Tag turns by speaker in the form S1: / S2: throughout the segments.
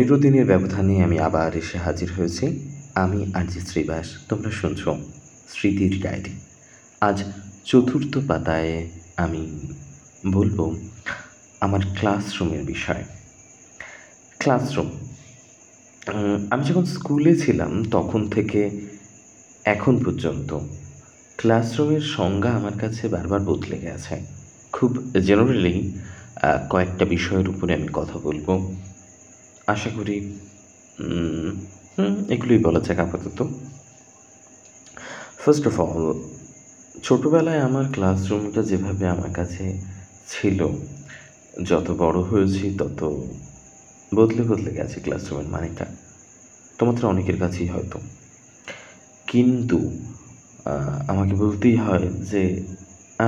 S1: পনেরো দিনের ব্যবধানে আমি আবার এসে হাজির হয়েছি। আমি আরজি শ্রীবাস, তোমরা শুনছ স্মৃতির ডায়েরি। আজ চতুর্থ পাতায় আমি বলব আমার ক্লাসরুমের বিষয়। ক্লাসরুম। আমি যখন স্কুলে ছিলাম, তখন থেকে এখন পর্যন্ত ক্লাসরুমের সংজ্ঞা আমার কাছে বারবার বদলে গেছে। খুব জেনারেলি কয়েকটা বিষয়ের উপরে আমি কথা বলব। আশা করি এগুলোই বলা যাক আপাতত। ফার্স্ট অফ অল ছোটোবেলায় আমার ক্লাসরুমটা যেভাবে আমার কাছে ছিল, যত বড় হয়েছি তত বদলে বদলে গেছে ক্লাসরুমের মানেটা। তোমাদের অনেকের কাছেই হয়তো। কিন্তু আমাকে বলতেই হয় যে,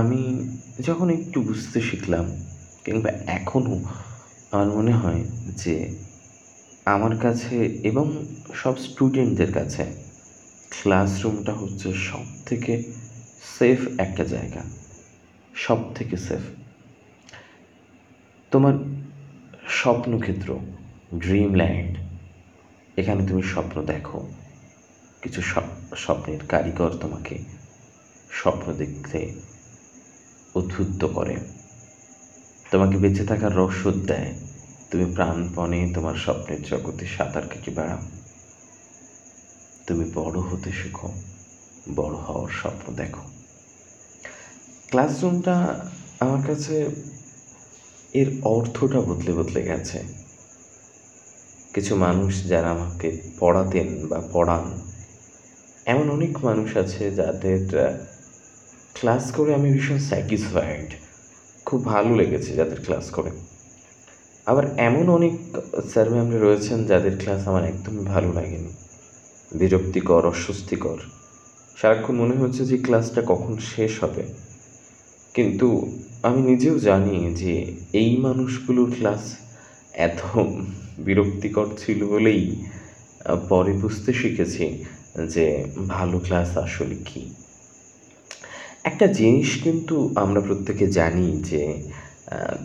S1: আমি যখন একটু বুঝতে শিখলাম, কিংবা এখনও আমার মনে হয় যে আমার কাছে এবং সব স্টুডেন্টদের কাছে ক্লাসরুমটা হচ্ছে সব থেকে সেফ একটা জায়গা। সব থেকে সেফ। তোমার স্বপ্নক্ষেত্র, ড্রিমল্যান্ড। এখানে তুমি স্বপ্ন দেখো। কিছু স্বপ- স্বপ্নের কারিগর তোমাকে স্বপ্ন দেখতে উদ্বুদ্ধ করে। তোমাকে বেঁচে থাকার রসদ দেয়। তুমি প্রাণপণে তোমার স্বপ্নের জগতে সাঁতার কেটে বেড়াও। তুমি বড় হতে শেখো, বড় হওয়ার স্বপ্ন দেখো। ক্লাসরুমটা আমার কাছে এর অর্থটা বদলে বদলে গেছে। কিছু মানুষ যারা আমাকে পড়াতেন বা পড়ান, এমন অনেক মানুষ আছে যাদের ক্লাস করে আমি ভীষণ স্যাটিসফাইড। খুব ভালো লেগেছে যাদের ক্লাস করে। আবার এমন অনেক স্যার ম্যামরা রয়েছেন যাদের ক্লাস আমার একদমই ভালো লাগেনি। বিরক্তিকর, অস্বস্তিকর। সারাক্ষণ মনে হচ্ছে যে ক্লাসটা কখন শেষ হবে। কিন্তু আমি নিজেও জানি যে এই মানুষগুলোর ক্লাস এত বিরক্তিকর ছিল বলেই পরে বুঝতে শিখেছি যে ভালো ক্লাস আসলে কী। একটা জিনিস কিন্তু আমরা প্রত্যেকে জানি যে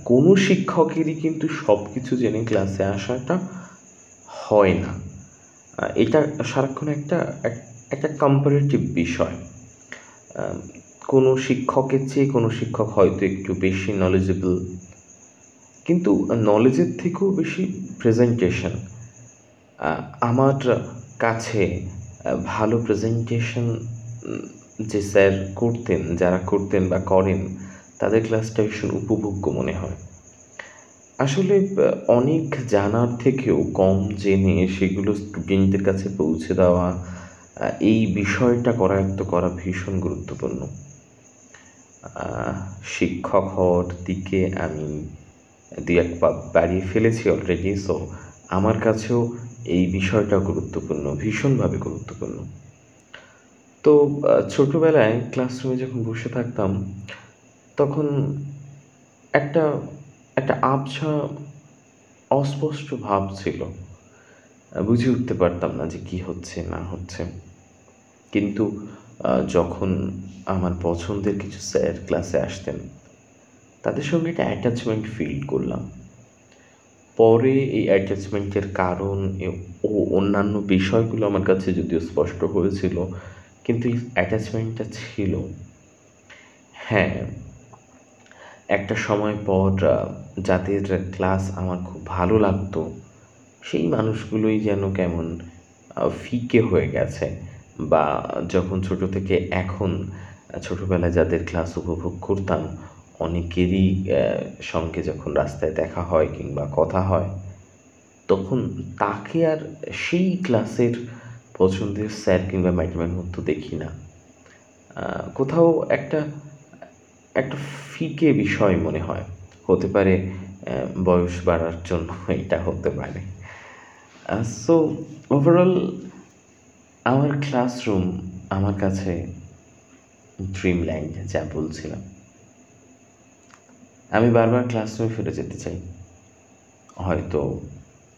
S1: কোনো শিক্ষকেরই কিন্তু সব কিছু জেনে ক্লাসে আসাটা হয় না। এটা সারাক্ষণ একটা একটা কম্পারেটিভ বিষয়। কোনো শিক্ষকের চেয়ে কোনো শিক্ষক হয়তো একটু বেশি নলেজেবল কিন্তু নলেজের থেকেও বেশি প্রেজেন্টেশন আমার কাছে ভালো প্রেজেন্টেশন যে স্যার করতেন, যারা করতেন বা করেন তাদের ক্লাসটা ভীষণ উপভোগ্য মনে হয়। আসলে অনেক জানার থেকেও কম জেনে সেগুলো স্টুডেন্টদের কাছে পৌঁছে দেওয়া এই বিষয়টা করায়ত্ত করা ভীষণ গুরুত্বপূর্ণ। শিক্ষক হওয়ার দিকে আমি দুই এক পা বাড়িয়ে ফেলেছি অলরেডি সো আমার কাছেও এই বিষয়টা গুরুত্বপূর্ণ, ভীষণভাবে গুরুত্বপূর্ণ। তো ছোটোবেলায় ক্লাসরুমে যখন বসে থাকতাম তখন একটা একটা আবছা অস্পষ্ট ভাব ছিল। বুঝে উঠতে পারতাম না যে কি হচ্ছে, না হচ্ছে। কিন্তু যখন আমার পছন্দের কিছু স্যার ক্লাসে আসতেন, তাদের সঙ্গে একটা অ্যাটাচমেন্ট ফিল করলাম। পরে এই অ্যাটাচমেন্টের কারণ ও অন্যান্য বিষয়গুলো আমার কাছে যদিও স্পষ্ট হয়েছিল, কিন্তু এই অ্যাটাচমেন্টটা ছিল। হ্যাঁ একটা সময় পর যাদের ক্লাস আমার খুব ভালো লাগতো। সেই মানুষগুলোই যেন কেমন ফিকে হয়ে গেছে বা যখন ছোট থেকে এখন ছোটবেলায় যাদের ক্লাস উপভোগ করতাম, অনেকেরই সঙ্গে যখন রাস্তায় দেখা হয় কিংবা কথা হয়, তখন তাকে আর সেই ক্লাসের পছন্দের স্যার কিংবা ম্যাডামের মতো দেখি না। কোথাও একটা একটা ফিকে বিষয় মনে হয়। হতে পারে বয়স বাড়ার জন্য এটা হতে পারে। সো ওভারঅল আমার ক্লাসরুম আমার কাছে ড্রিম ড্রিমল্যান্ড যা বলছিলাম। আমি বারবার ক্লাসরুমে ফিরে যেতে চাই। হয়তো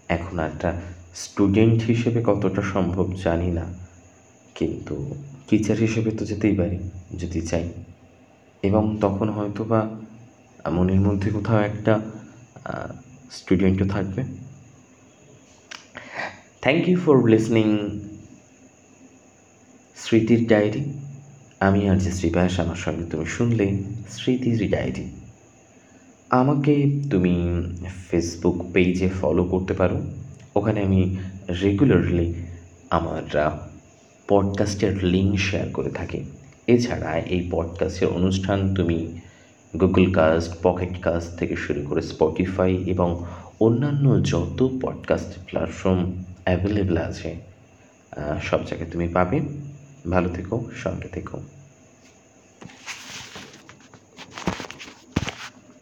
S1: এখন একটা স্টুডেন্ট হিসেবে কতটা সম্ভব জানি না। কিন্তু টিচার হিসেবে তো যেতেই পারি, যদি চাই। এবং তখন হয়তো বা মনের মধ্যে কোথাও একটা স্টুডেন্টও থাকবে। থ্যাংক ইউ ফর লিসনিং স্মৃতির ডায়েরি আমি আর যে শ্রীবাস, আমার সঙ্গে তুমি শুনলে স্মৃতির ডায়েরি আমাকে তুমি ফেসবুক পেজে ফলো করতে পারো। ওখানে আমি রেগুলারলি আমার পডকাস্টের লিঙ্ক শেয়ার করে থাকি। এছাড়া এই পডকাস্টের অনুষ্ঠান তুমি গুগল কাস্ট পকেট কাস্ট থেকে শুরু করে স্পটিফাই এবং অন্যান্য যত পডকাস্ট প্ল্যাটফর্ম অ্যাভেলেবেল আছে সব জায়গায় তুমি পাবে। ভালো থেকো, সঙ্গে থেকো।